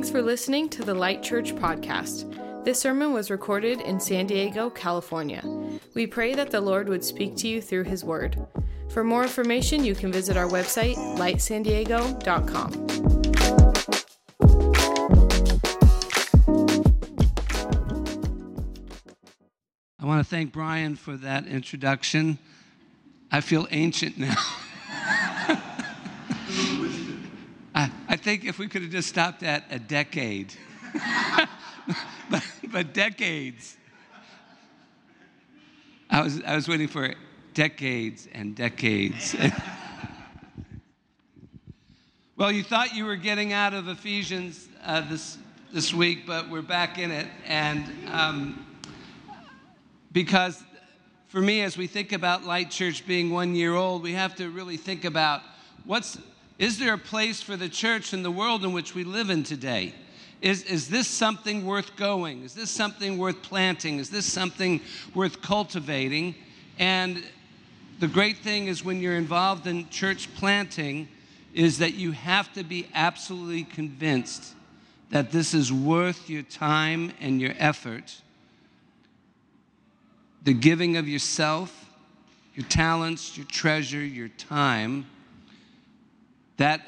Thanks for listening to the Light Church podcast. This sermon was recorded in San Diego, California. We pray that the Lord would speak to you through His Word. For more information, you can visit our website, lightsandiego.com. I want to thank Brian for that introduction. I feel ancient now. think if we could have just stopped at a decade, but, but decades. I was, I was waiting for decades and decades. well, you thought you were getting out of Ephesians uh, this, this week, but we're back in it. And um, because for me, as we think about Light Church being one year old, we have to really think about what's, is there a place for the church in the world in which we live in today? Is, is this something worth going? Is this something worth planting? Is this something worth cultivating? And the great thing is when you're involved in church planting, is that you have to be absolutely convinced that this is worth your time and your effort, the giving of yourself, your talents, your treasure, your time, that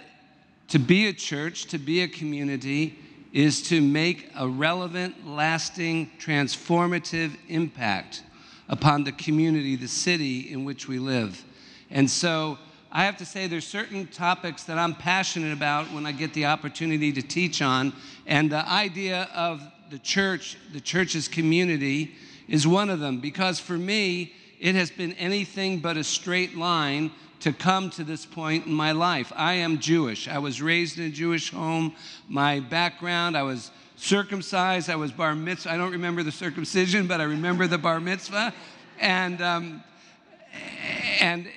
to be a church, to be a community, is to make a relevant, lasting, transformative impact upon the community, the city in which we live. And so I have to say there's certain topics that I'm passionate about when I get the opportunity to teach on. And the idea of the church, the church's community, is one of them. Because for me, it has been anything but a straight line to come to this point in my life. I am Jewish. I was raised in a Jewish home. My background, I was circumcised. I was bar mitzvah. I don't remember the circumcision, but I remember the bar mitzvah. And, um, and,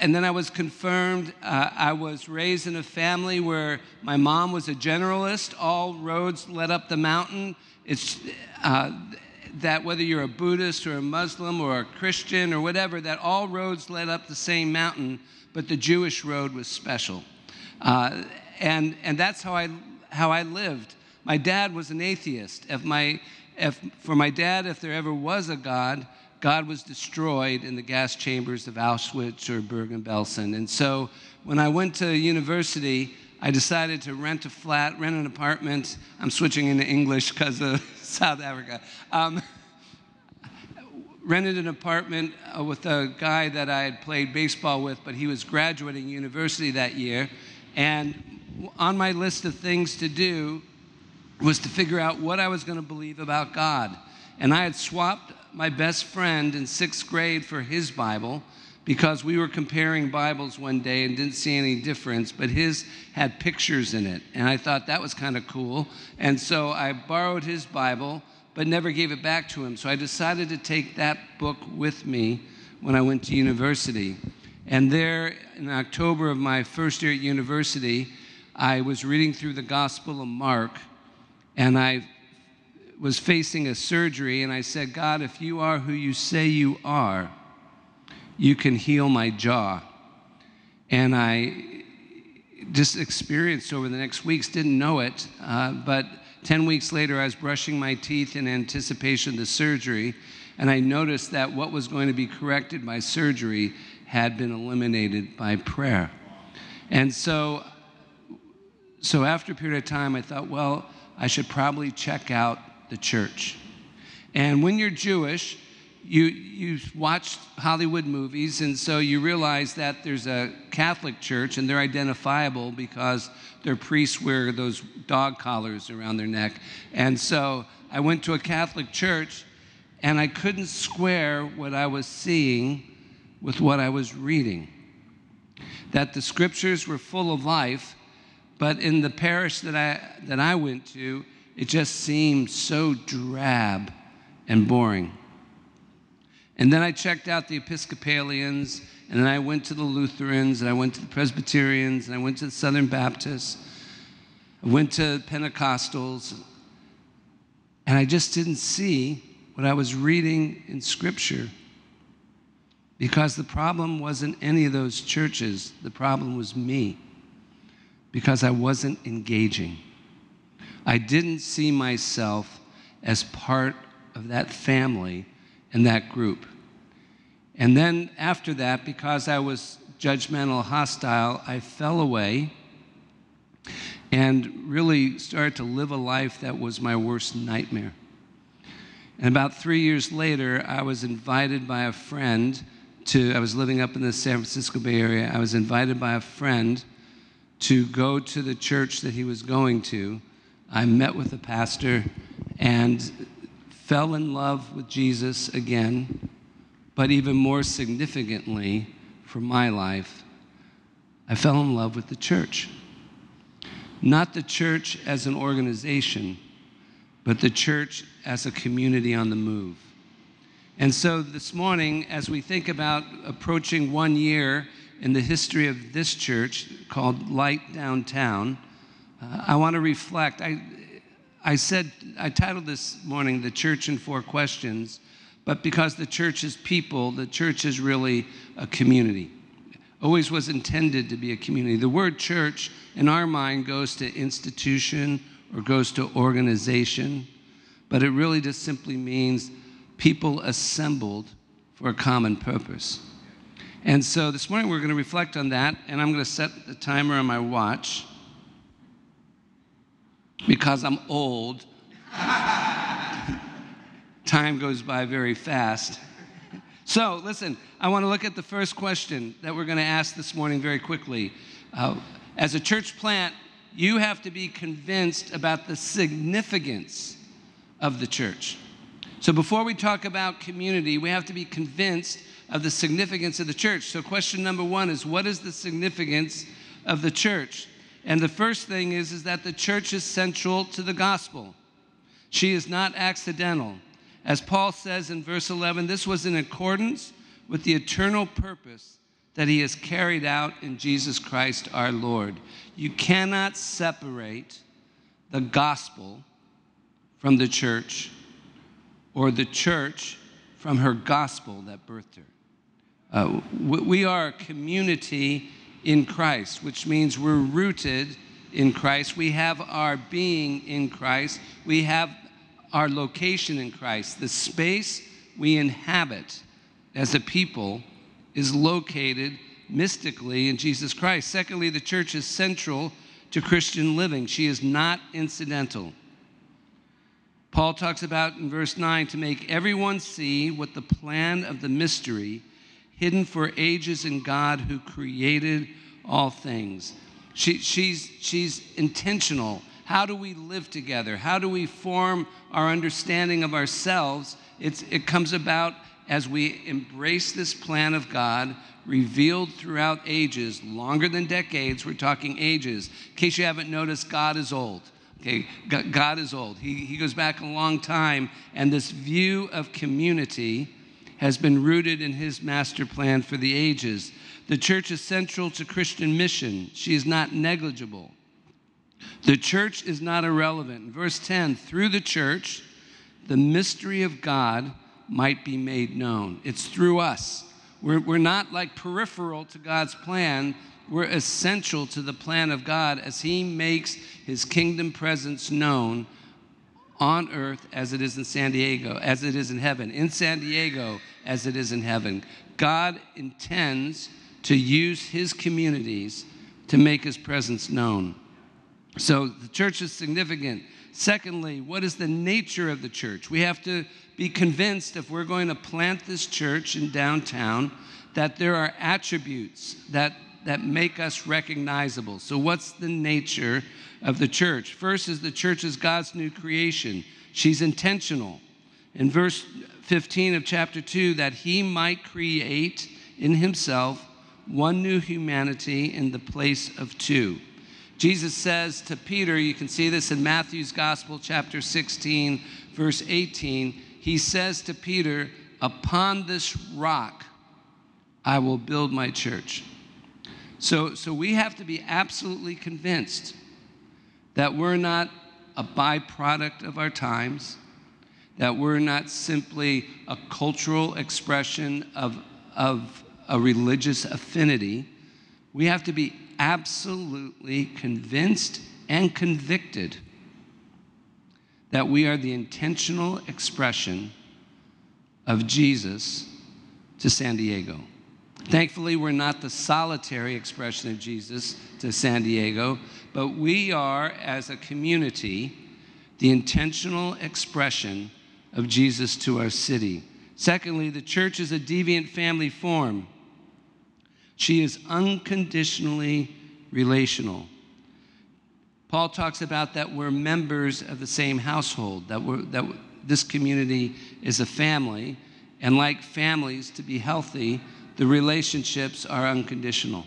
and then I was confirmed. Uh, I was raised in a family where my mom was a generalist. All roads led up the mountain. It's, uh, that whether you're a Buddhist or a Muslim or a Christian or whatever, that all roads led up the same mountain, but the Jewish road was special. Uh, and, and that's how I, how I lived. My dad was an atheist. If my, if, for my dad, if there ever was a God, God was destroyed in the gas chambers of Auschwitz or Bergen-Belsen. And so when I went to university, I decided to rent a flat, rent an apartment. I'm switching into English because of South Africa. Um, rented an apartment uh, with a guy that I had played baseball with, but he was graduating university that year. And on my list of things to do was to figure out what I was going to believe about God. And I had swapped my best friend in sixth grade for his Bible because we were comparing Bibles one day and didn't see any difference, but his had pictures in it. And I thought that was kind of cool. And so I borrowed his Bible, but never gave it back to him. So I decided to take that book with me when I went to university. And there, in October of my first year at university, I was reading through the Gospel of Mark, and I was facing a surgery, and I said, God, if you are who you say you are, you can heal my jaw. And I just experienced over the next weeks, didn't know it, uh, but 10 weeks later, I was brushing my teeth in anticipation of the surgery, and I noticed that what was going to be corrected by surgery had been eliminated by prayer. And so, so after a period of time, I thought, well, I should probably check out the church. And when you're Jewish, you, you watch Hollywood movies, and so you realize that there's a Catholic church, and they're identifiable because their priests wear those dog collars around their neck. And so I went to a Catholic church, and I couldn't square what I was seeing with what I was reading. That the scriptures were full of life, but in the parish that I, that I went to, it just seemed so drab and boring. And then I checked out the Episcopalians, and then I went to the Lutherans, and I went to the Presbyterians, and I went to the Southern Baptists, I went to Pentecostals, and I just didn't see what I was reading in Scripture. Because the problem wasn't any of those churches, the problem was me. Because I wasn't engaging. I didn't see myself as part of that family and that group. And then after that, because I was judgmental, hostile, I fell away and really started to live a life that was my worst nightmare. And about three years later, I was invited by a friend to, I was living up in the San Francisco Bay Area. I was invited by a friend to go to the church that he was going to. I met with the pastor and fell in love with Jesus again, but even more significantly for my life, I fell in love with the church. Not the church as an organization, but the church as a community on the move. And so this morning, as we think about approaching one year in the history of this church called Light Downtown, uh, I want to reflect. I, I said, I titled this morning The Church in Four Questions, but because the church is people, the church is really a community. Always was intended to be a community. The word church in our mind goes to institution or goes to organization, but it really just simply means people assembled for a common purpose. And so this morning we're going to reflect on that, and I'm going to set the timer on my watch because I'm old. Time goes by very fast. So, listen, I want to look at the first question that we're going to ask this morning very quickly. Uh, as a church plant, you have to be convinced about the significance of the church. So before we talk about community, we have to be convinced of the significance of the church. So, question number one is what is the significance of the church? And the first thing is, is that the church is central to the gospel. She is not accidental. As Paul says in verse 11, this was in accordance with the eternal purpose that he has carried out in Jesus Christ our Lord. You cannot separate the gospel from the church or the church from her gospel that birthed her. Uh, we are a community in Christ, which means we're rooted in Christ. We have our being in Christ. We have our location in Christ. The space we inhabit as a people is located mystically in Jesus Christ. Secondly, the church is central to Christian living, she is not incidental. Paul talks about in verse 9 to make everyone see what the plan of the mystery hidden for ages in God who created all things. She, she's, she's intentional. How do we live together? How do we form our understanding of ourselves? It's, it comes about as we embrace this plan of God revealed throughout ages, longer than decades, we're talking ages. In case you haven't noticed, God is old. Okay, God is old. He, he goes back a long time, and this view of community has been rooted in his master plan for the ages. The church is central to Christian mission, she is not negligible. The church is not irrelevant. In verse 10, through the church, the mystery of God might be made known. It's through us. We're, we're not like peripheral to God's plan, we're essential to the plan of God as He makes His kingdom presence known on earth as it is in San Diego, as it is in heaven, in San Diego as it is in heaven. God intends to use His communities to make His presence known. So the church is significant. Secondly, what is the nature of the church? We have to be convinced if we're going to plant this church in downtown that there are attributes that, that make us recognizable. So, what's the nature of the church? First, is the church is God's new creation, she's intentional. In verse 15 of chapter 2, that he might create in himself one new humanity in the place of two. Jesus says to Peter, you can see this in Matthew's Gospel, chapter 16, verse 18 he says to Peter, Upon this rock I will build my church. So, so we have to be absolutely convinced that we're not a byproduct of our times, that we're not simply a cultural expression of, of a religious affinity. We have to be absolutely convinced and convicted that we are the intentional expression of Jesus to San Diego. Thankfully, we're not the solitary expression of Jesus to San Diego, but we are, as a community, the intentional expression of Jesus to our city. Secondly, the church is a deviant family form. She is unconditionally relational. Paul talks about that we're members of the same household, that, we're, that this community is a family, and like families, to be healthy, the relationships are unconditional,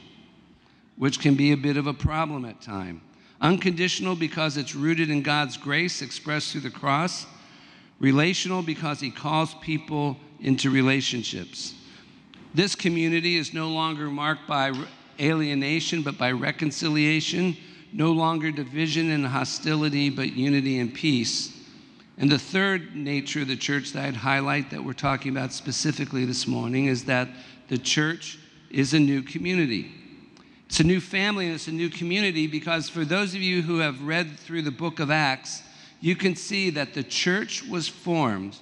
which can be a bit of a problem at times. Unconditional because it's rooted in God's grace expressed through the cross. Relational because He calls people into relationships. This community is no longer marked by alienation, but by reconciliation, no longer division and hostility, but unity and peace. And the third nature of the church that I'd highlight that we're talking about specifically this morning is that the church is a new community. It's a new family and it's a new community because for those of you who have read through the book of Acts, you can see that the church was formed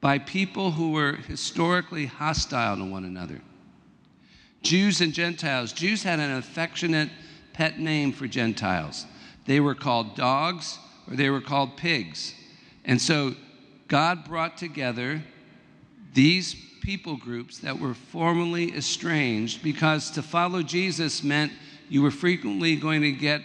by people who were historically hostile to one another. Jews and Gentiles. Jews had an affectionate pet name for Gentiles. They were called dogs or they were called pigs. And so God brought together these people groups that were formerly estranged because to follow Jesus meant you were frequently going to get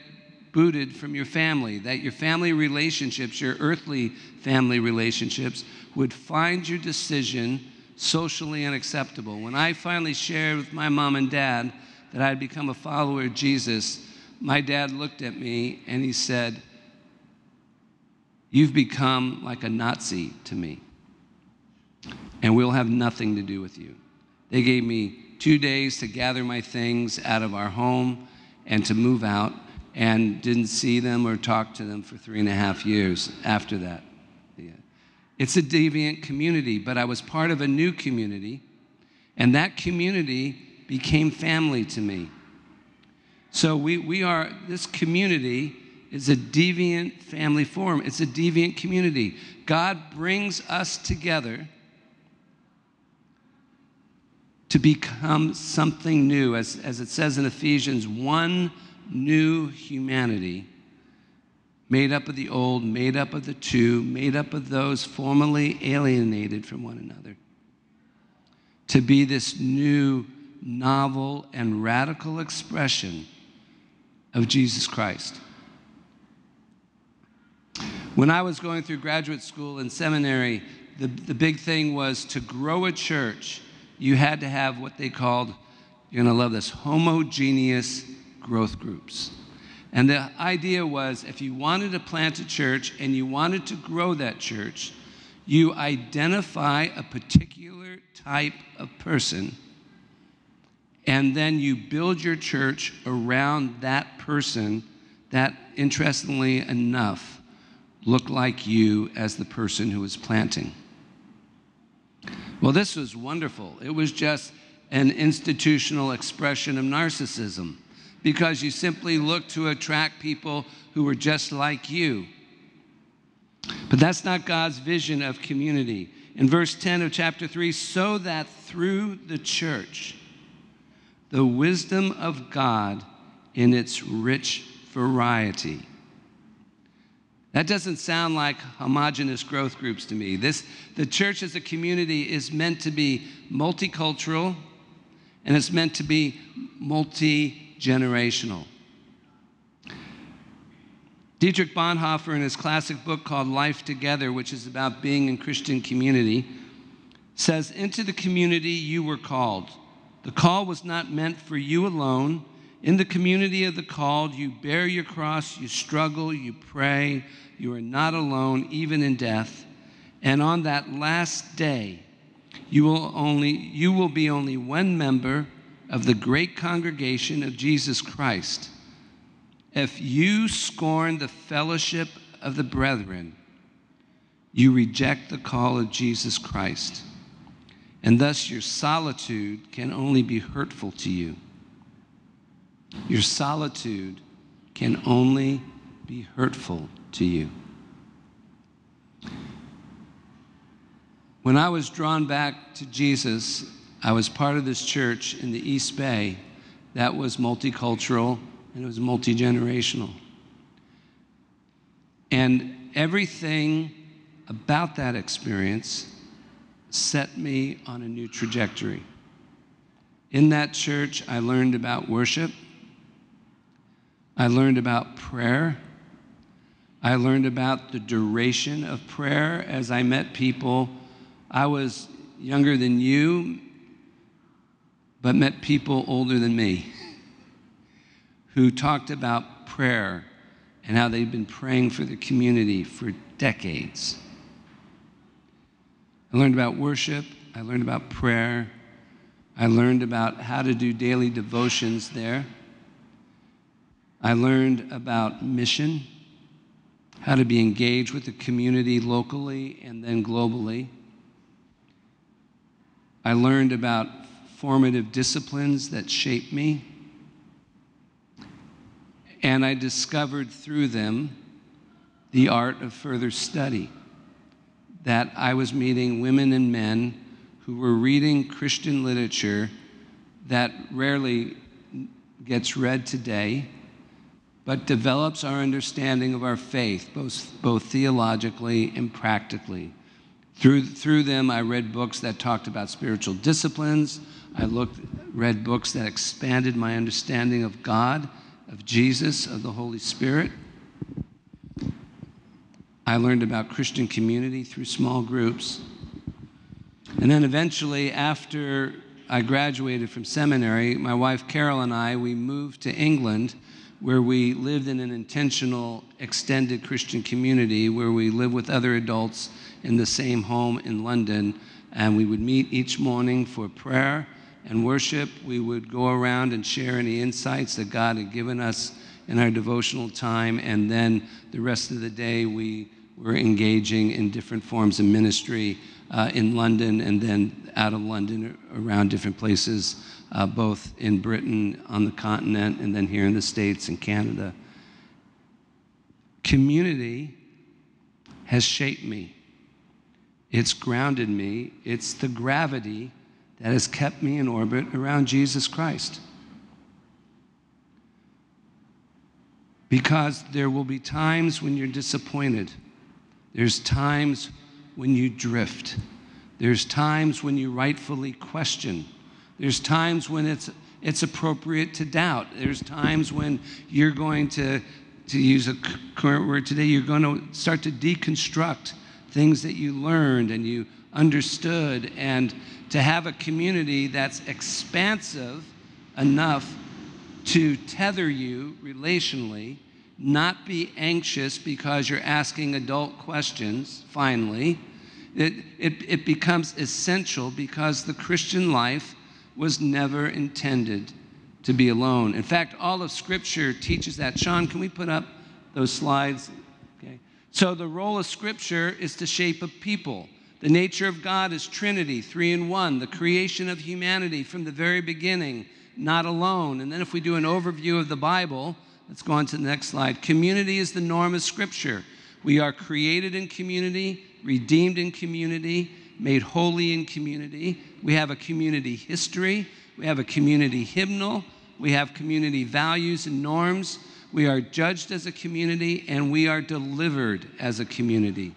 booted from your family, that your family relationships, your earthly family relationships, would find your decision socially unacceptable. When I finally shared with my mom and dad that I had become a follower of Jesus, my dad looked at me and he said, You've become like a Nazi to me and we'll have nothing to do with you. They gave me two days to gather my things out of our home and to move out, and didn't see them or talk to them for three and a half years after that. Yeah. It's a deviant community, but I was part of a new community, and that community became family to me. So we, we are, this community is a deviant family form. It's a deviant community. God brings us together to become something new, as, as it says in Ephesians, one new humanity, made up of the old, made up of the two, made up of those formerly alienated from one another, to be this new, novel, and radical expression of Jesus Christ. When I was going through graduate school and seminary, the, the big thing was to grow a church you had to have what they called, you're going to love this, homogeneous growth groups. And the idea was if you wanted to plant a church and you wanted to grow that church, you identify a particular type of person and then you build your church around that person that, interestingly enough, looked like you as the person who was planting. Well, this was wonderful. It was just an institutional expression of narcissism because you simply look to attract people who were just like you. But that's not God's vision of community. In verse 10 of chapter 3, so that through the church, the wisdom of God in its rich variety that doesn't sound like homogenous growth groups to me. This, the church as a community is meant to be multicultural and it's meant to be multi generational. Dietrich Bonhoeffer, in his classic book called Life Together, which is about being in Christian community, says, Into the community you were called. The call was not meant for you alone, in the community of the called, you bear your cross, you struggle, you pray, you are not alone, even in death. And on that last day, you will, only, you will be only one member of the great congregation of Jesus Christ. If you scorn the fellowship of the brethren, you reject the call of Jesus Christ. And thus your solitude can only be hurtful to you. Your solitude can only be hurtful to you. When I was drawn back to Jesus, I was part of this church in the East Bay that was multicultural and it was multi generational. And everything about that experience set me on a new trajectory. In that church, I learned about worship, I learned about prayer. I learned about the duration of prayer as I met people. I was younger than you, but met people older than me who talked about prayer and how they'd been praying for the community for decades. I learned about worship, I learned about prayer, I learned about how to do daily devotions there. I learned about mission, how to be engaged with the community locally and then globally. I learned about formative disciplines that shape me. And I discovered through them the art of further study. That I was meeting women and men who were reading Christian literature that rarely gets read today, but develops our understanding of our faith, both, both theologically and practically. Through, through them, I read books that talked about spiritual disciplines. I looked, read books that expanded my understanding of God, of Jesus, of the Holy Spirit. I learned about Christian community through small groups. And then eventually, after I graduated from seminary, my wife Carol and I, we moved to England where we lived in an intentional extended Christian community where we lived with other adults in the same home in London. And we would meet each morning for prayer and worship. We would go around and share any insights that God had given us in our devotional time. And then the rest of the day, we were engaging in different forms of ministry uh, in London and then out of London around different places uh, both in Britain, on the continent, and then here in the States and Canada. Community has shaped me. It's grounded me. It's the gravity that has kept me in orbit around Jesus Christ. Because there will be times when you're disappointed. There's times when you drift. There's times when you rightfully question. There's times when it's, it's appropriate to doubt. There's times when you're going to, to use a current word today, you're going to start to deconstruct things that you learned and you understood, and to have a community that's expansive enough to tether you relationally, not be anxious because you're asking adult questions, finally. It, it, it becomes essential because the Christian life was never intended to be alone. In fact, all of Scripture teaches that. Sean, can we put up those slides? Okay. So, the role of Scripture is to shape a people. The nature of God is Trinity, three in one, the creation of humanity from the very beginning, not alone. And then, if we do an overview of the Bible, let's go on to the next slide. Community is the norm of Scripture. We are created in community, redeemed in community, made holy in community. We have a community history. We have a community hymnal. We have community values and norms. We are judged as a community and we are delivered as a community.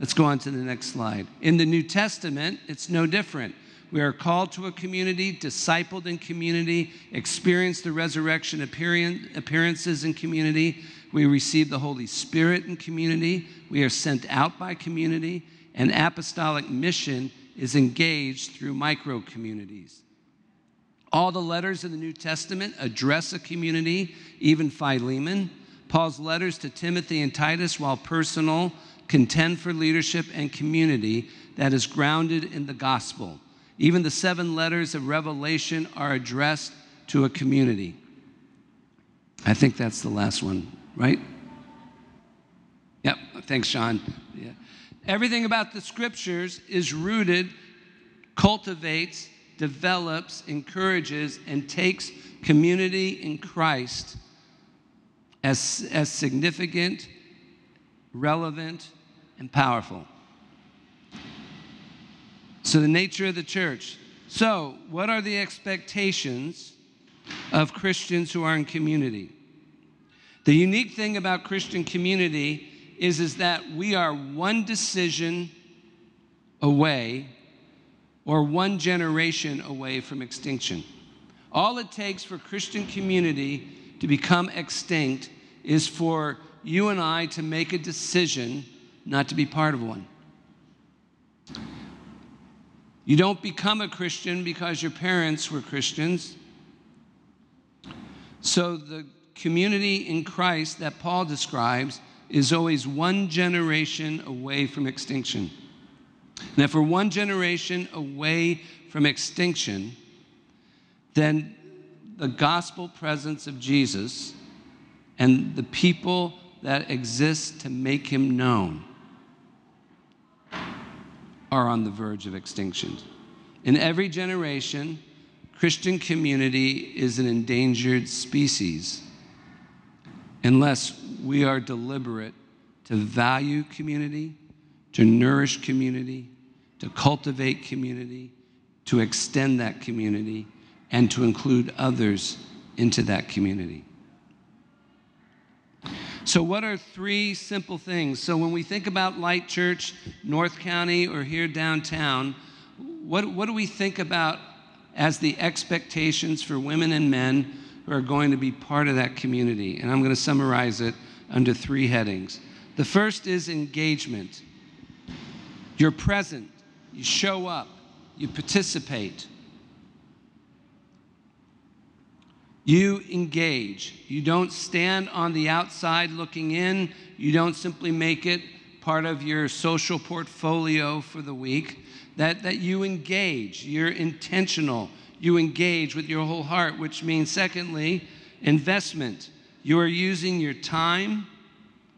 Let's go on to the next slide. In the New Testament, it's no different. We are called to a community, discipled in community, experience the resurrection appearances in community. We receive the Holy Spirit in community. We are sent out by community and apostolic mission is engaged through micro communities. All the letters in the New Testament address a community, even Philemon. Paul's letters to Timothy and Titus, while personal, contend for leadership and community that is grounded in the gospel. Even the seven letters of Revelation are addressed to a community. I think that's the last one, right? Yep, thanks, Sean. Yeah. Everything about the scriptures is rooted, cultivates, develops, encourages, and takes community in Christ as, as significant, relevant, and powerful. So, the nature of the church. So, what are the expectations of Christians who are in community? The unique thing about Christian community is, is that we are one decision away or one generation away from extinction. All it takes for Christian community to become extinct is for you and I to make a decision not to be part of one. You don't become a Christian because your parents were Christians. So the community in Christ that Paul describes is always one generation away from extinction. And if we're one generation away from extinction, then the gospel presence of Jesus and the people that exist to make him known are on the verge of extinction. In every generation, Christian community is an endangered species unless we are deliberate to value community, to nourish community, to cultivate community, to extend that community, and to include others into that community. So, what are three simple things? So, when we think about Light Church, North County, or here downtown, what, what do we think about as the expectations for women and men who are going to be part of that community? And I'm going to summarize it under three headings. The first is engagement. You're present, you show up, you participate. You engage. You don't stand on the outside looking in. You don't simply make it part of your social portfolio for the week. That, that you engage. You're intentional. You engage with your whole heart, which means, secondly, investment. You are using your time,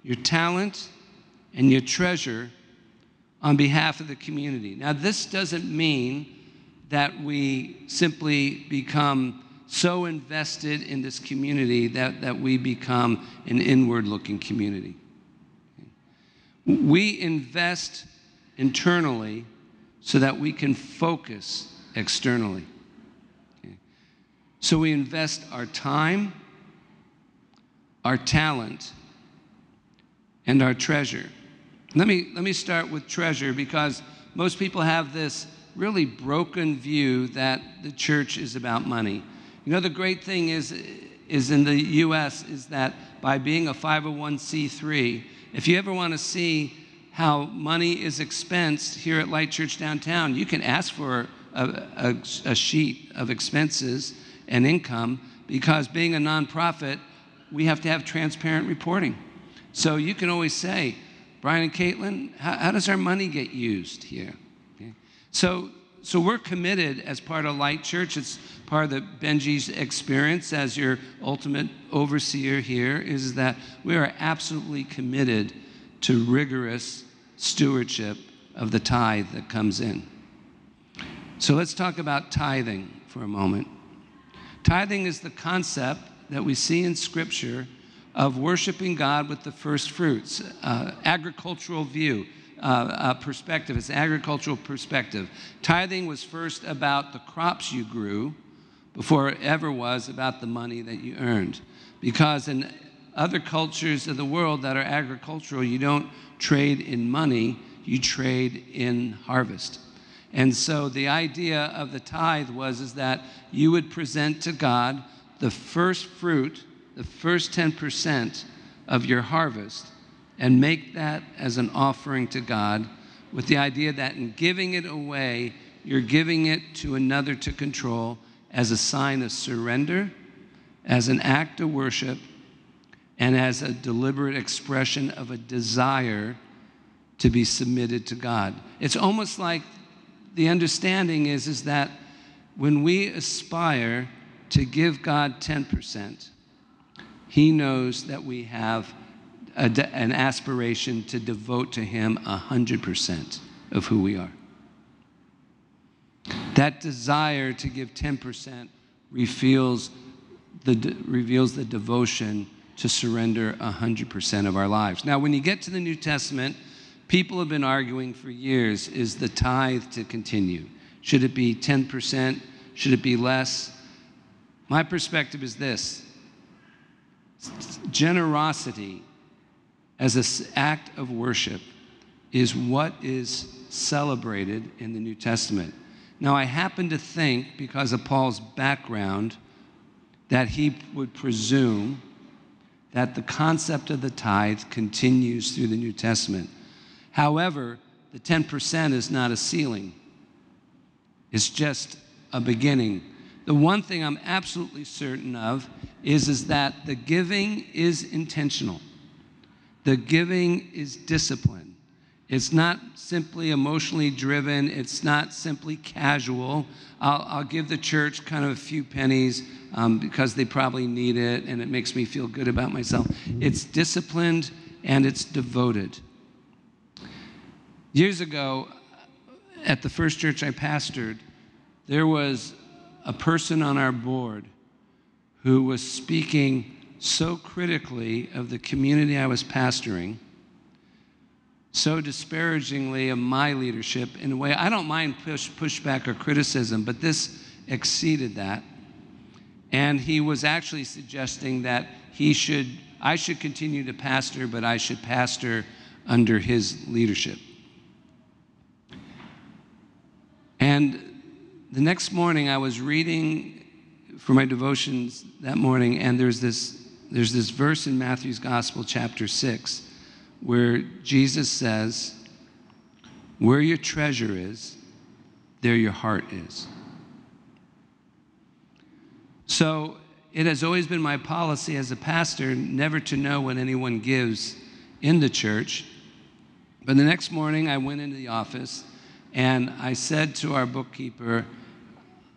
your talent, and your treasure on behalf of the community. Now, this doesn't mean that we simply become so invested in this community that, that we become an inward looking community. We invest internally so that we can focus externally. So we invest our time, our talent, and our treasure. Let me, let me start with treasure because most people have this really broken view that the church is about money. You know, the great thing is, is in the US is that by being a 501c3, if you ever want to see how money is expensed here at Light Church Downtown, you can ask for a, a, a sheet of expenses and income because being a nonprofit, we have to have transparent reporting. So you can always say, Brian and Caitlin, how, how does our money get used here? Okay. So so we're committed as part of Light Church. It's part of the Benji's experience as your ultimate overseer here is that we are absolutely committed to rigorous stewardship of the tithe that comes in. So let's talk about tithing for a moment. Tithing is the concept that we see in Scripture of worshiping God with the first fruits, uh, agricultural view uh, perspective, it's agricultural perspective. Tithing was first about the crops you grew before it ever was about the money that you earned. Because in other cultures of the world that are agricultural, you don't trade in money, you trade in harvest. And so the idea of the tithe was is that you would present to God the first fruit, the first 10% of your harvest and make that as an offering to God with the idea that in giving it away, you're giving it to another to control as a sign of surrender, as an act of worship, and as a deliberate expression of a desire to be submitted to God. It's almost like the understanding is, is that when we aspire to give God 10%, He knows that we have a, an aspiration to devote to Him 100% of who we are. That desire to give 10% reveals the, reveals the devotion to surrender 100% of our lives. Now, when you get to the New Testament, People have been arguing for years is the tithe to continue? Should it be 10%? Should it be less? My perspective is this generosity as an act of worship is what is celebrated in the New Testament. Now, I happen to think, because of Paul's background, that he would presume that the concept of the tithe continues through the New Testament. However, the 10% is not a ceiling, it's just a beginning. The one thing I'm absolutely certain of is, is that the giving is intentional. The giving is discipline. It's not simply emotionally driven, it's not simply casual. I'll, I'll give the church kind of a few pennies um, because they probably need it and it makes me feel good about myself. It's disciplined and it's devoted. Years ago, at the first church I pastored, there was a person on our board who was speaking so critically of the community I was pastoring, so disparagingly of my leadership in a way I don't mind push pushback or criticism, but this exceeded that. And he was actually suggesting that he should I should continue to pastor, but I should pastor under his leadership. And the next morning I was reading for my devotions that morning, and there's this there's this verse in Matthew's Gospel, chapter 6, where Jesus says, Where your treasure is, there your heart is. So it has always been my policy as a pastor never to know what anyone gives in the church. But the next morning, I went into the office and I said to our bookkeeper,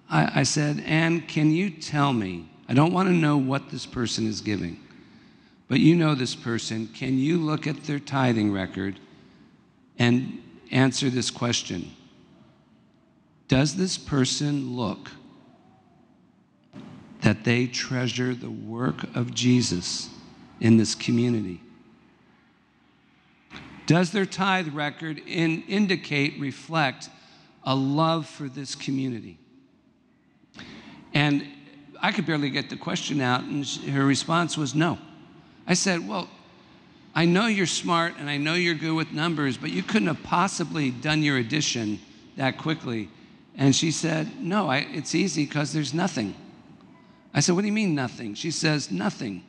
I, I said, Anne, can you tell me I don't want to know what this person is giving. But you know this person. Can you look at their tithing record and answer this question? Does this person look that they treasure the work of Jesus in this community? Does their tithe record in, indicate, reflect a love for this community? And I could barely get the question out, and her response was no. I said, Well, I know you're smart and I know you're good with numbers, but you couldn't have possibly done your addition that quickly. And she said, No, I, it's easy because there's nothing. I said, What do you mean nothing? She says, Nothing.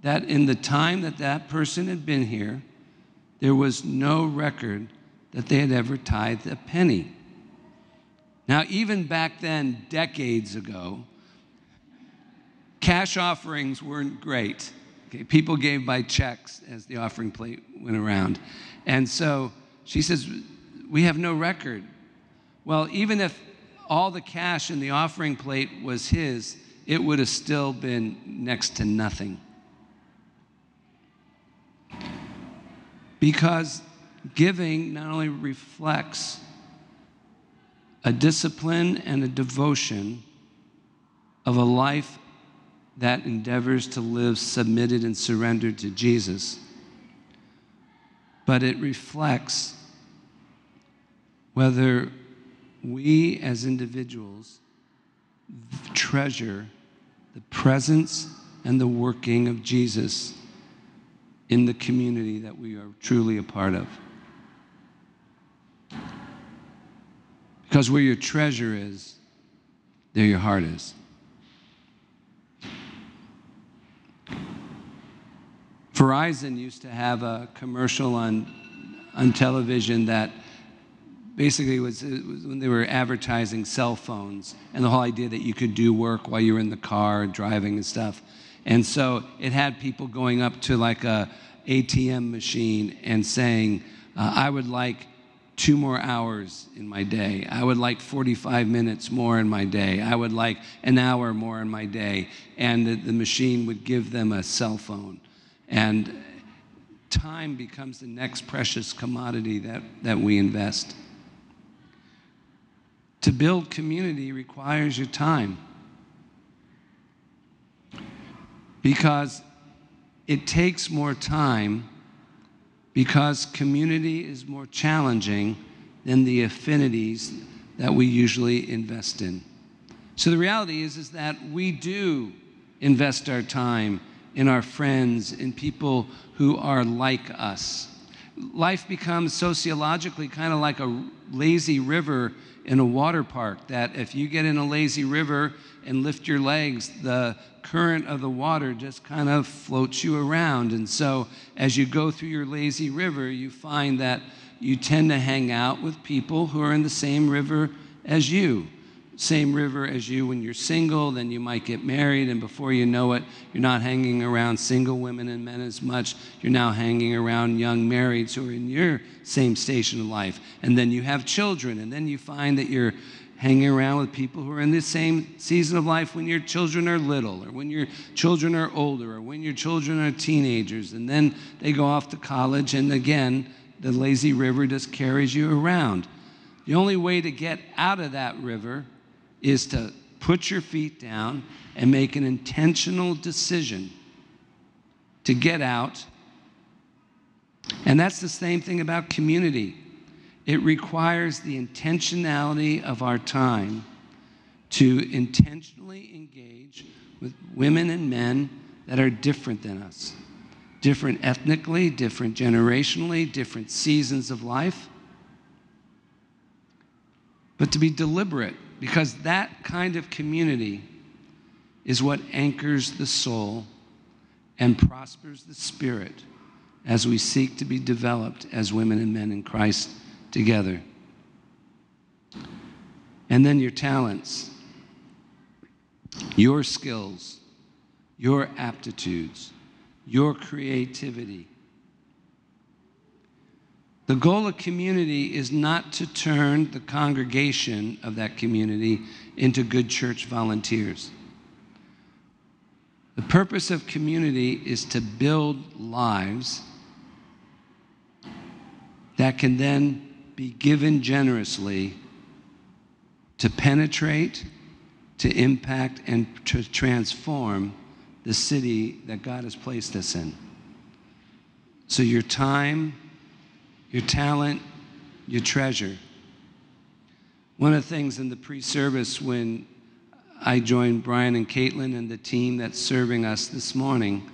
That in the time that that person had been here, there was no record that they had ever tithed a penny. Now, even back then, decades ago, Cash offerings weren't great. Okay, people gave by checks as the offering plate went around. And so she says, We have no record. Well, even if all the cash in the offering plate was his, it would have still been next to nothing. Because giving not only reflects a discipline and a devotion of a life that endeavors to live submitted and surrendered to Jesus, but it reflects whether we as individuals treasure the presence and the working of Jesus in the community that we are truly a part of. Because where your treasure is, there your heart is. Verizon used to have a commercial on, on television that basically was, was, when they were advertising cell phones and the whole idea that you could do work while you were in the car driving and stuff. And so it had people going up to like a ATM machine and saying, uh, I would like two more hours in my day. I would like 45 minutes more in my day. I would like an hour more in my day. And the, the machine would give them a cell phone. And time becomes the next precious commodity that, that we invest. To build community requires your time. Because it takes more time because community is more challenging than the affinities that we usually invest in. So the reality is, is that we do invest our time in our friends, in people who are like us. Life becomes sociologically kind of like a lazy river in a water park, that if you get in a lazy river and lift your legs, the current of the water just kind of floats you around. And so as you go through your lazy river, you find that you tend to hang out with people who are in the same river as you same river as you when you're single, then you might get married, and before you know it, you're not hanging around single women and men as much. You're now hanging around young marrieds who are in your same station of life. And then you have children, and then you find that you're hanging around with people who are in the same season of life when your children are little, or when your children are older, or when your children are teenagers, and then they go off to college, and again, the lazy river just carries you around. The only way to get out of that river is to put your feet down and make an intentional decision to get out. And that's the same thing about community. It requires the intentionality of our time to intentionally engage with women and men that are different than us, different ethnically, different generationally, different seasons of life. But to be deliberate because that kind of community is what anchors the soul and prospers the spirit as we seek to be developed as women and men in Christ together. And then your talents, your skills, your aptitudes, your creativity the goal of community is not to turn the congregation of that community into good church volunteers. The purpose of community is to build lives that can then be given generously to penetrate, to impact, and to transform the city that God has placed us in. So, your time, your talent, your treasure. One of the things in the pre service when I joined Brian and Caitlin and the team that's serving us this morning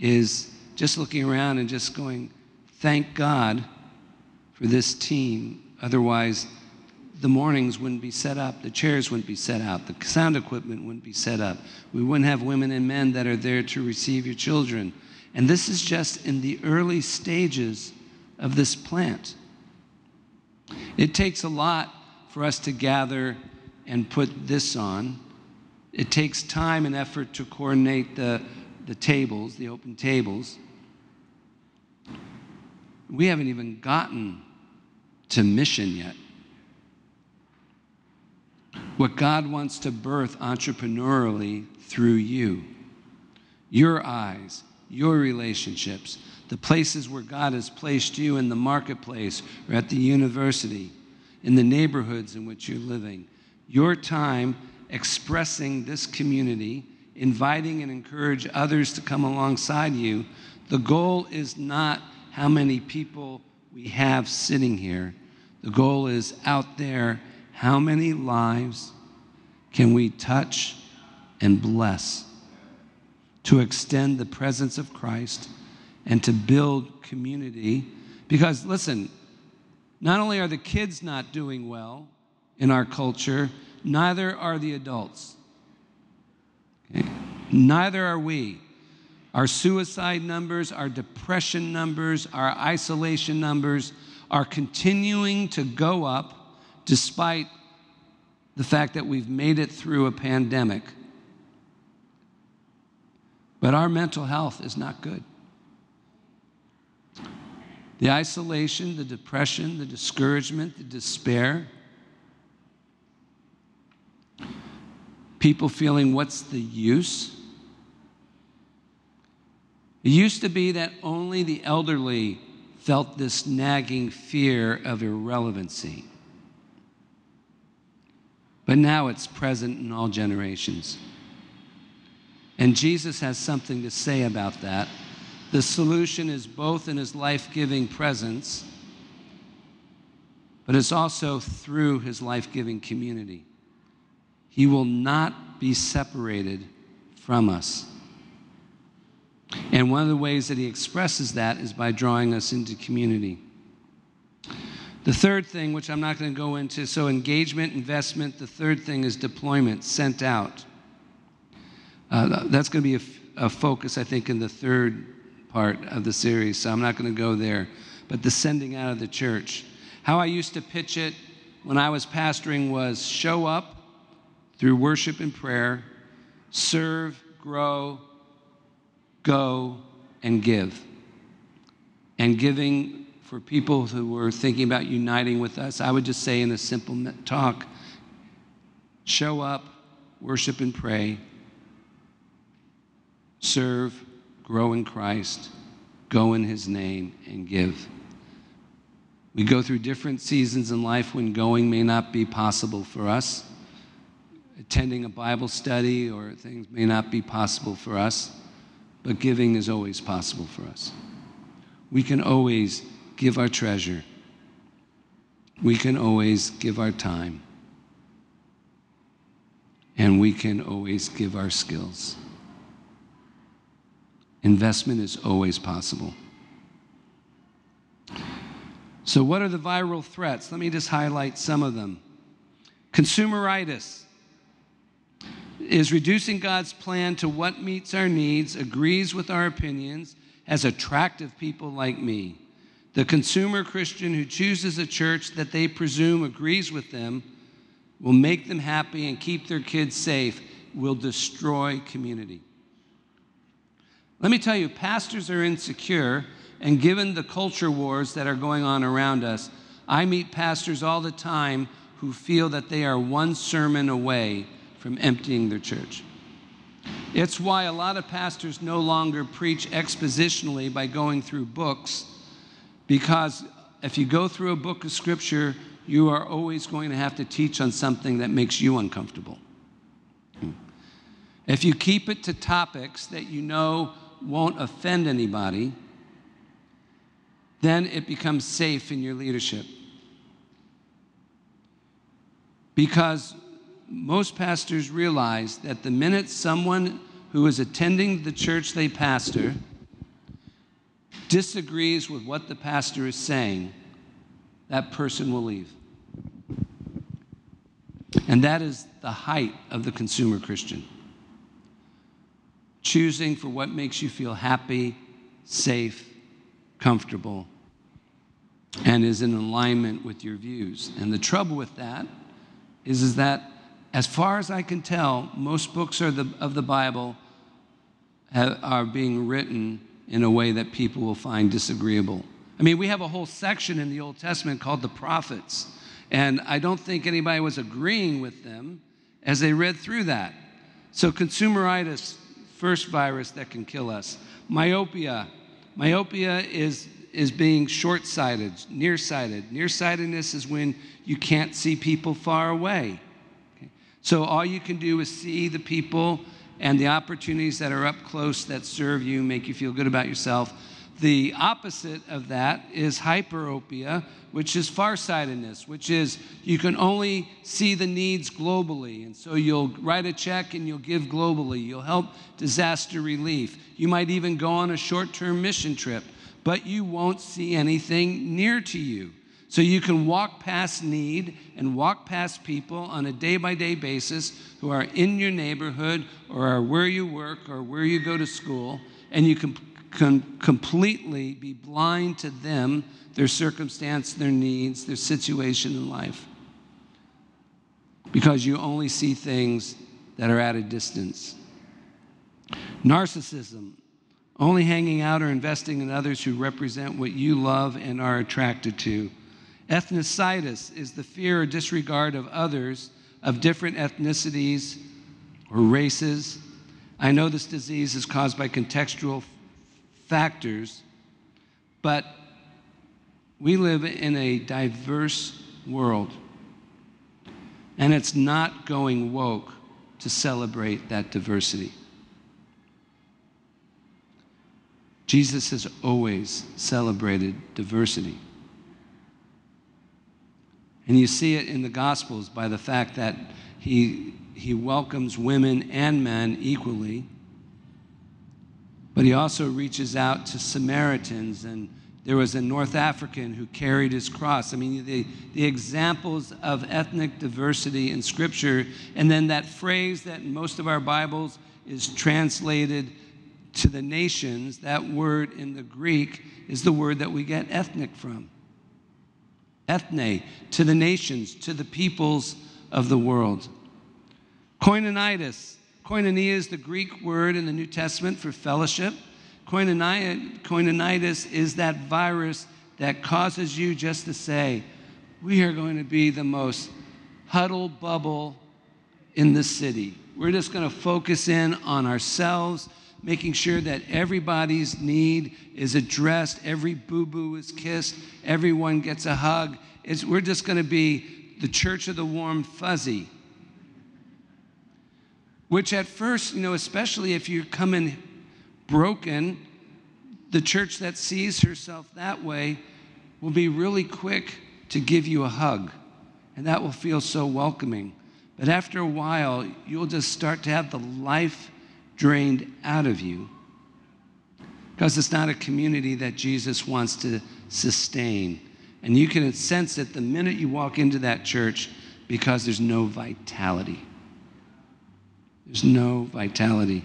is just looking around and just going, thank God for this team. Otherwise, the mornings wouldn't be set up, the chairs wouldn't be set out, the sound equipment wouldn't be set up. We wouldn't have women and men that are there to receive your children. And this is just in the early stages of this plant. It takes a lot for us to gather and put this on. It takes time and effort to coordinate the, the tables, the open tables. We haven't even gotten to mission yet. What God wants to birth entrepreneurially through you, your eyes, your relationships, the places where God has placed you in the marketplace or at the university, in the neighborhoods in which you're living. Your time expressing this community, inviting and encourage others to come alongside you. The goal is not how many people we have sitting here. The goal is out there, how many lives can we touch and bless to extend the presence of Christ and to build community. Because, listen, not only are the kids not doing well in our culture, neither are the adults. Okay? Neither are we. Our suicide numbers, our depression numbers, our isolation numbers are continuing to go up despite the fact that we've made it through a pandemic. But our mental health is not good. The isolation, the depression, the discouragement, the despair. People feeling, what's the use? It used to be that only the elderly felt this nagging fear of irrelevancy. But now it's present in all generations. And Jesus has something to say about that The solution is both in his life giving presence, but it's also through his life giving community. He will not be separated from us. And one of the ways that he expresses that is by drawing us into community. The third thing, which I'm not going to go into, so engagement, investment. The third thing is deployment, sent out. Uh, that's going to be a, a focus, I think, in the third part of the series, so I'm not going to go there. But the sending out of the church. How I used to pitch it when I was pastoring was show up through worship and prayer, serve, grow, go, and give. And giving for people who were thinking about uniting with us, I would just say in a simple talk show up, worship and pray, serve, grow in Christ, go in His name, and give. We go through different seasons in life when going may not be possible for us. Attending a Bible study or things may not be possible for us, but giving is always possible for us. We can always give our treasure, we can always give our time, and we can always give our skills. Investment is always possible. So, what are the viral threats? Let me just highlight some of them. Consumeritis is reducing God's plan to what meets our needs, agrees with our opinions, has attractive people like me. The consumer Christian who chooses a church that they presume agrees with them will make them happy and keep their kids safe, will destroy community. Let me tell you, pastors are insecure, and given the culture wars that are going on around us, I meet pastors all the time who feel that they are one sermon away from emptying their church. It's why a lot of pastors no longer preach expositionally by going through books, because if you go through a book of scripture, you are always going to have to teach on something that makes you uncomfortable. If you keep it to topics that you know won't offend anybody, then it becomes safe in your leadership. Because most pastors realize that the minute someone who is attending the church they pastor disagrees with what the pastor is saying, that person will leave. And that is the height of the consumer Christian choosing for what makes you feel happy, safe, comfortable, and is in alignment with your views. And the trouble with that is, is that, as far as I can tell, most books the, of the Bible have, are being written in a way that people will find disagreeable. I mean, we have a whole section in the Old Testament called the prophets, and I don't think anybody was agreeing with them as they read through that. So, consumeritis first virus that can kill us. Myopia. Myopia is, is being short sighted, nearsighted. Nearsightedness is when you can't see people far away. So all you can do is see the people and the opportunities that are up close that serve you, make you feel good about yourself. The opposite of that is hyperopia, which is farsightedness, which is you can only see the needs globally. And so you'll write a check and you'll give globally. You'll help disaster relief. You might even go on a short term mission trip, but you won't see anything near to you. So you can walk past need and walk past people on a day by day basis who are in your neighborhood or are where you work or where you go to school, and you can can completely be blind to them, their circumstance, their needs, their situation in life. Because you only see things that are at a distance. Narcissism, only hanging out or investing in others who represent what you love and are attracted to. Ethnicitis is the fear or disregard of others of different ethnicities or races. I know this disease is caused by contextual factors, but we live in a diverse world. And it's not going woke to celebrate that diversity. Jesus has always celebrated diversity. And you see it in the Gospels by the fact that he, he welcomes women and men equally, but he also reaches out to Samaritans and there was a North African who carried his cross. I mean, the, the examples of ethnic diversity in Scripture, and then that phrase that most of our Bibles is translated to the nations, that word in the Greek is the word that we get ethnic from. Ethne, to the nations, to the peoples of the world. Koinonitis. Koinonia is the Greek word in the New Testament for fellowship. Koinonitis is that virus that causes you just to say, We are going to be the most huddle bubble in the city. We're just going to focus in on ourselves, making sure that everybody's need is addressed, every boo boo is kissed, everyone gets a hug. It's, we're just going to be the church of the warm fuzzy. Which at first, you know, especially if you come in broken, the church that sees herself that way will be really quick to give you a hug, and that will feel so welcoming. But after a while, you'll just start to have the life drained out of you because it's not a community that Jesus wants to sustain. And you can sense it the minute you walk into that church because there's no vitality. There's no vitality.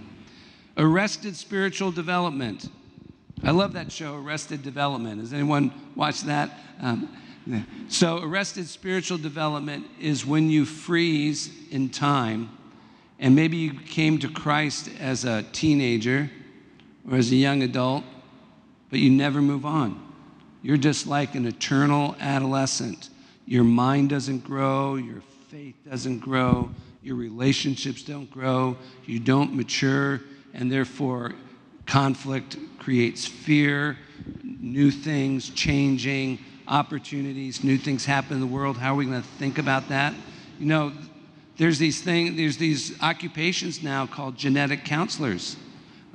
Arrested Spiritual Development. I love that show, Arrested Development. Has anyone watched that? Um, so, arrested spiritual development is when you freeze in time, and maybe you came to Christ as a teenager or as a young adult, but you never move on. You're just like an eternal adolescent. Your mind doesn't grow, your faith doesn't grow, your relationships don't grow, you don't mature, and therefore conflict creates fear, new things changing, opportunities, new things happen in the world. How are we going to think about that? You know, there's these things, there's these occupations now called genetic counselors.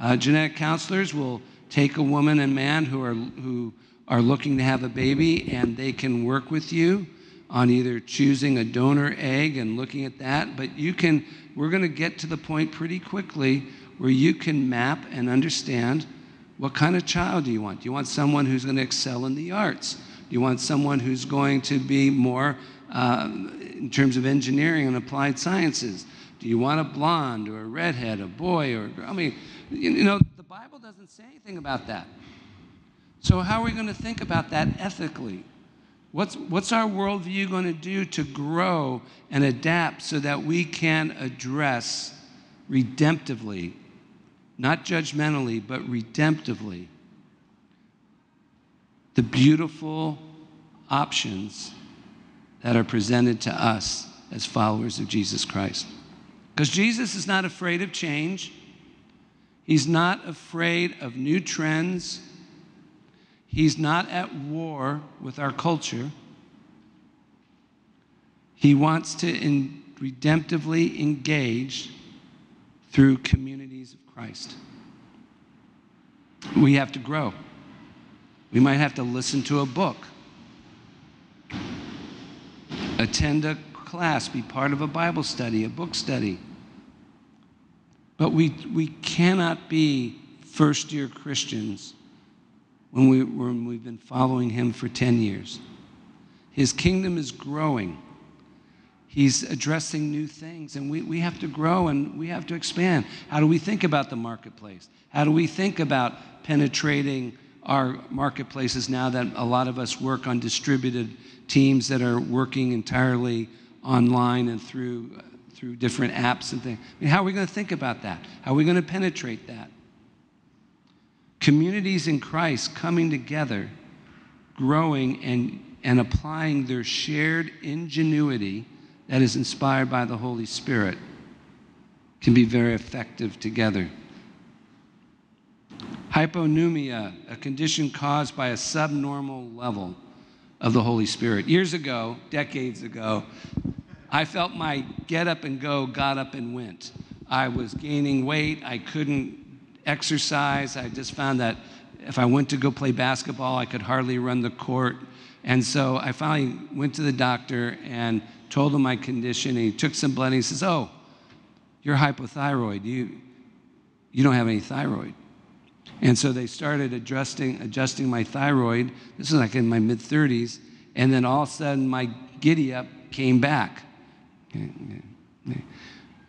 Uh, genetic counselors will take a woman and man who are who are looking to have a baby, and they can work with you on either choosing a donor egg and looking at that. But you can, we're going to get to the point pretty quickly where you can map and understand what kind of child do you want? Do you want someone who's going to excel in the arts? Do you want someone who's going to be more uh, in terms of engineering and applied sciences? Do you want a blonde or a redhead, a boy or a girl? I mean, you know, the Bible doesn't say anything about that. So, how are we going to think about that ethically? What's, what's our worldview going to do to grow and adapt so that we can address redemptively not judgmentally, but redemptively, the beautiful options that are presented to us as followers of Jesus Christ. Because Jesus is not afraid of change, He's not afraid of new trends, He's not at war with our culture. He wants to in, redemptively engage through communities of Christ. We have to grow. We might have to listen to a book, attend a class, be part of a Bible study, a book study. But we, we cannot be first year Christians when, we, when we've been following Him for 10 years. His kingdom is growing. He's addressing new things, and we, we have to grow and we have to expand. How do we think about the marketplace? How do we think about penetrating our marketplaces now that a lot of us work on distributed teams that are working entirely online and through, through different apps and things? I mean, how are we going to think about that? How are we going to penetrate that? Communities in Christ coming together, growing, and, and applying their shared ingenuity that is inspired by the Holy Spirit can be very effective together. Hypopneumia, a condition caused by a subnormal level of the Holy Spirit. Years ago, decades ago, I felt my get up and go got up and went. I was gaining weight. I couldn't exercise. I just found that if I went to go play basketball, I could hardly run the court. And so I finally went to the doctor and told him my condition. And he took some blood and he says, Oh, you're hypothyroid. You, you don't have any thyroid. And so they started adjusting, adjusting my thyroid. This was like in my mid 30s. And then all of a sudden, my giddy up came back.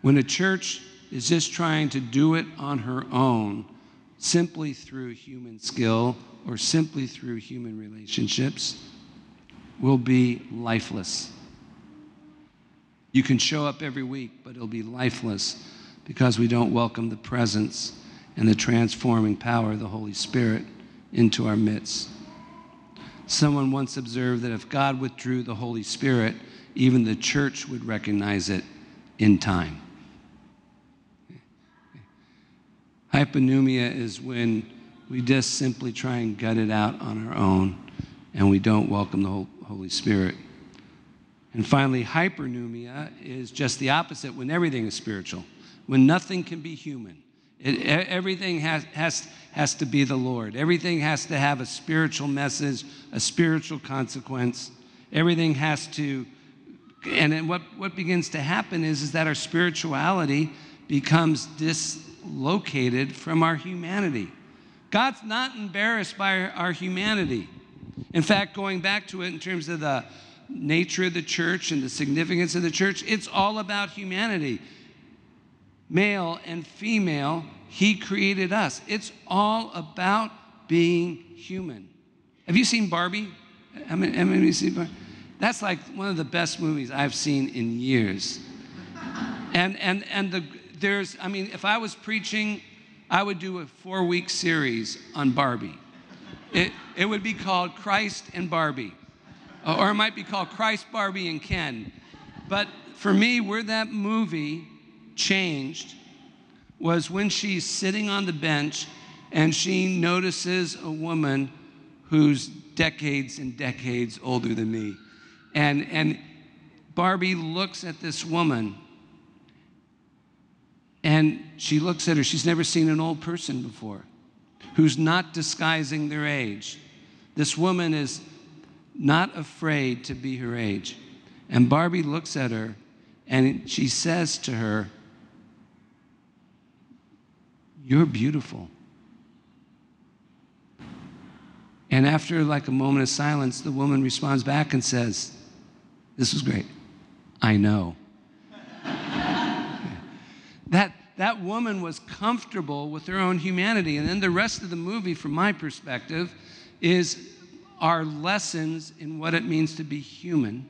When a church is just trying to do it on her own, simply through human skill or simply through human relationships, will be lifeless. You can show up every week, but it'll be lifeless because we don't welcome the presence and the transforming power of the Holy Spirit into our midst. Someone once observed that if God withdrew the Holy Spirit, even the church would recognize it in time. Hypopneumia is when we just simply try and gut it out on our own and we don't welcome the Holy Spirit. And finally, hyperpneuma is just the opposite when everything is spiritual, when nothing can be human. It, everything has, has, has to be the Lord. Everything has to have a spiritual message, a spiritual consequence. Everything has to, and then what, what begins to happen is, is that our spirituality becomes dislocated from our humanity. God's not embarrassed by our, our humanity. In fact, going back to it in terms of the nature of the church and the significance of the church, it's all about humanity. Male and female, He created us. It's all about being human. Have you seen Barbie? Have you seen Barbie? That's like one of the best movies I've seen in years. And, and, and the, there's, I mean, if I was preaching, I would do a four week series on Barbie. It, it would be called Christ and Barbie. Or it might be called Christ, Barbie, and Ken. But for me, we're that movie changed was when she's sitting on the bench and she notices a woman who's decades and decades older than me. And, and Barbie looks at this woman and she looks at her. She's never seen an old person before who's not disguising their age. This woman is not afraid to be her age. And Barbie looks at her and she says to her, You're beautiful. And after like a moment of silence, the woman responds back and says, This was great. I know. that that woman was comfortable with her own humanity. And then the rest of the movie, from my perspective, is our lessons in what it means to be human,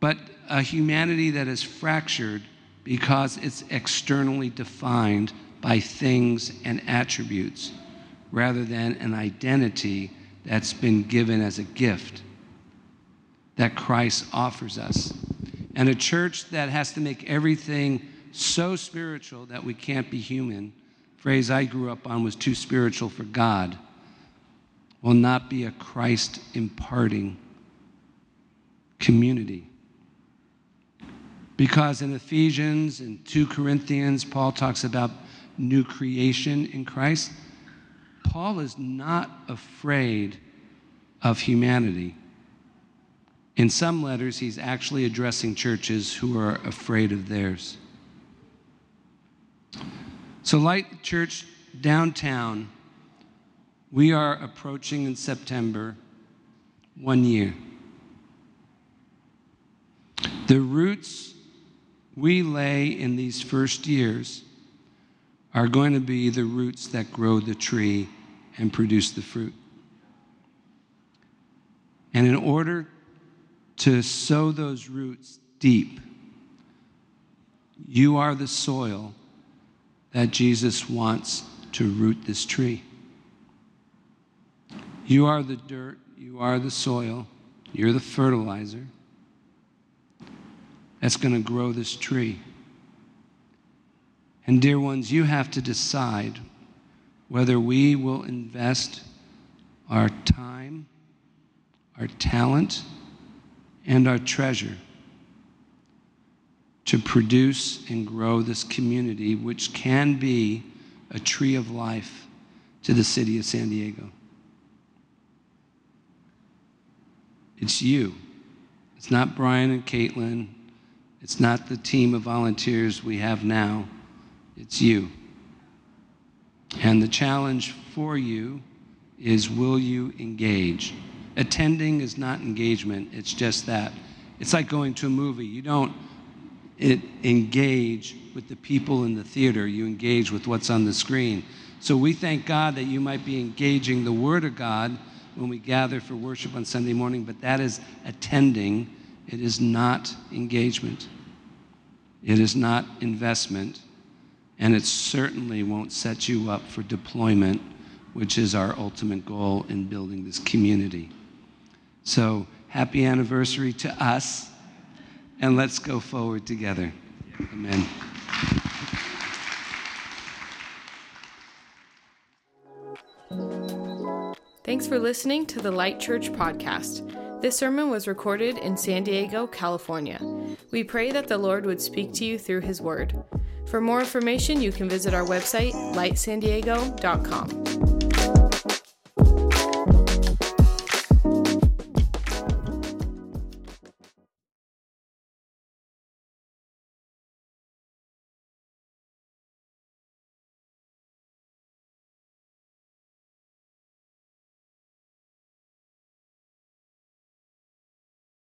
but a humanity that is fractured because it's externally defined by things and attributes rather than an identity that's been given as a gift that Christ offers us. And a church that has to make everything so spiritual that we can't be human. Phrase I grew up on was too spiritual for God. Will not be a Christ imparting community. Because in Ephesians and 2 Corinthians, Paul talks about new creation in Christ. Paul is not afraid of humanity. In some letters, he's actually addressing churches who are afraid of theirs. So, Light Church downtown, we are approaching in September one year. The roots we lay in these first years are going to be the roots that grow the tree and produce the fruit. And in order to sow those roots deep, you are the soil that Jesus wants to root this tree. You are the dirt, you are the soil, you're the fertilizer that's going to grow this tree. And, dear ones, you have to decide whether we will invest our time, our talent, and our treasure to produce and grow this community, which can be a tree of life to the city of San Diego. It's you. It's not Brian and Caitlin. It's not the team of volunteers we have now. It's you. And the challenge for you is will you engage? Attending is not engagement, it's just that. It's like going to a movie. You don't it, engage with the people in the theater, you engage with what's on the screen. So we thank God that you might be engaging the Word of God when we gather for worship on Sunday morning, but that is attending. It is not engagement. It is not investment. And it certainly won't set you up for deployment, which is our ultimate goal in building this community. So, happy anniversary to us, and let's go forward together. Amen. Thanks for listening to the Light Church podcast. This sermon was recorded in San Diego, California. We pray that the Lord would speak to you through His Word. For more information, you can visit our website, lightsandiego.com.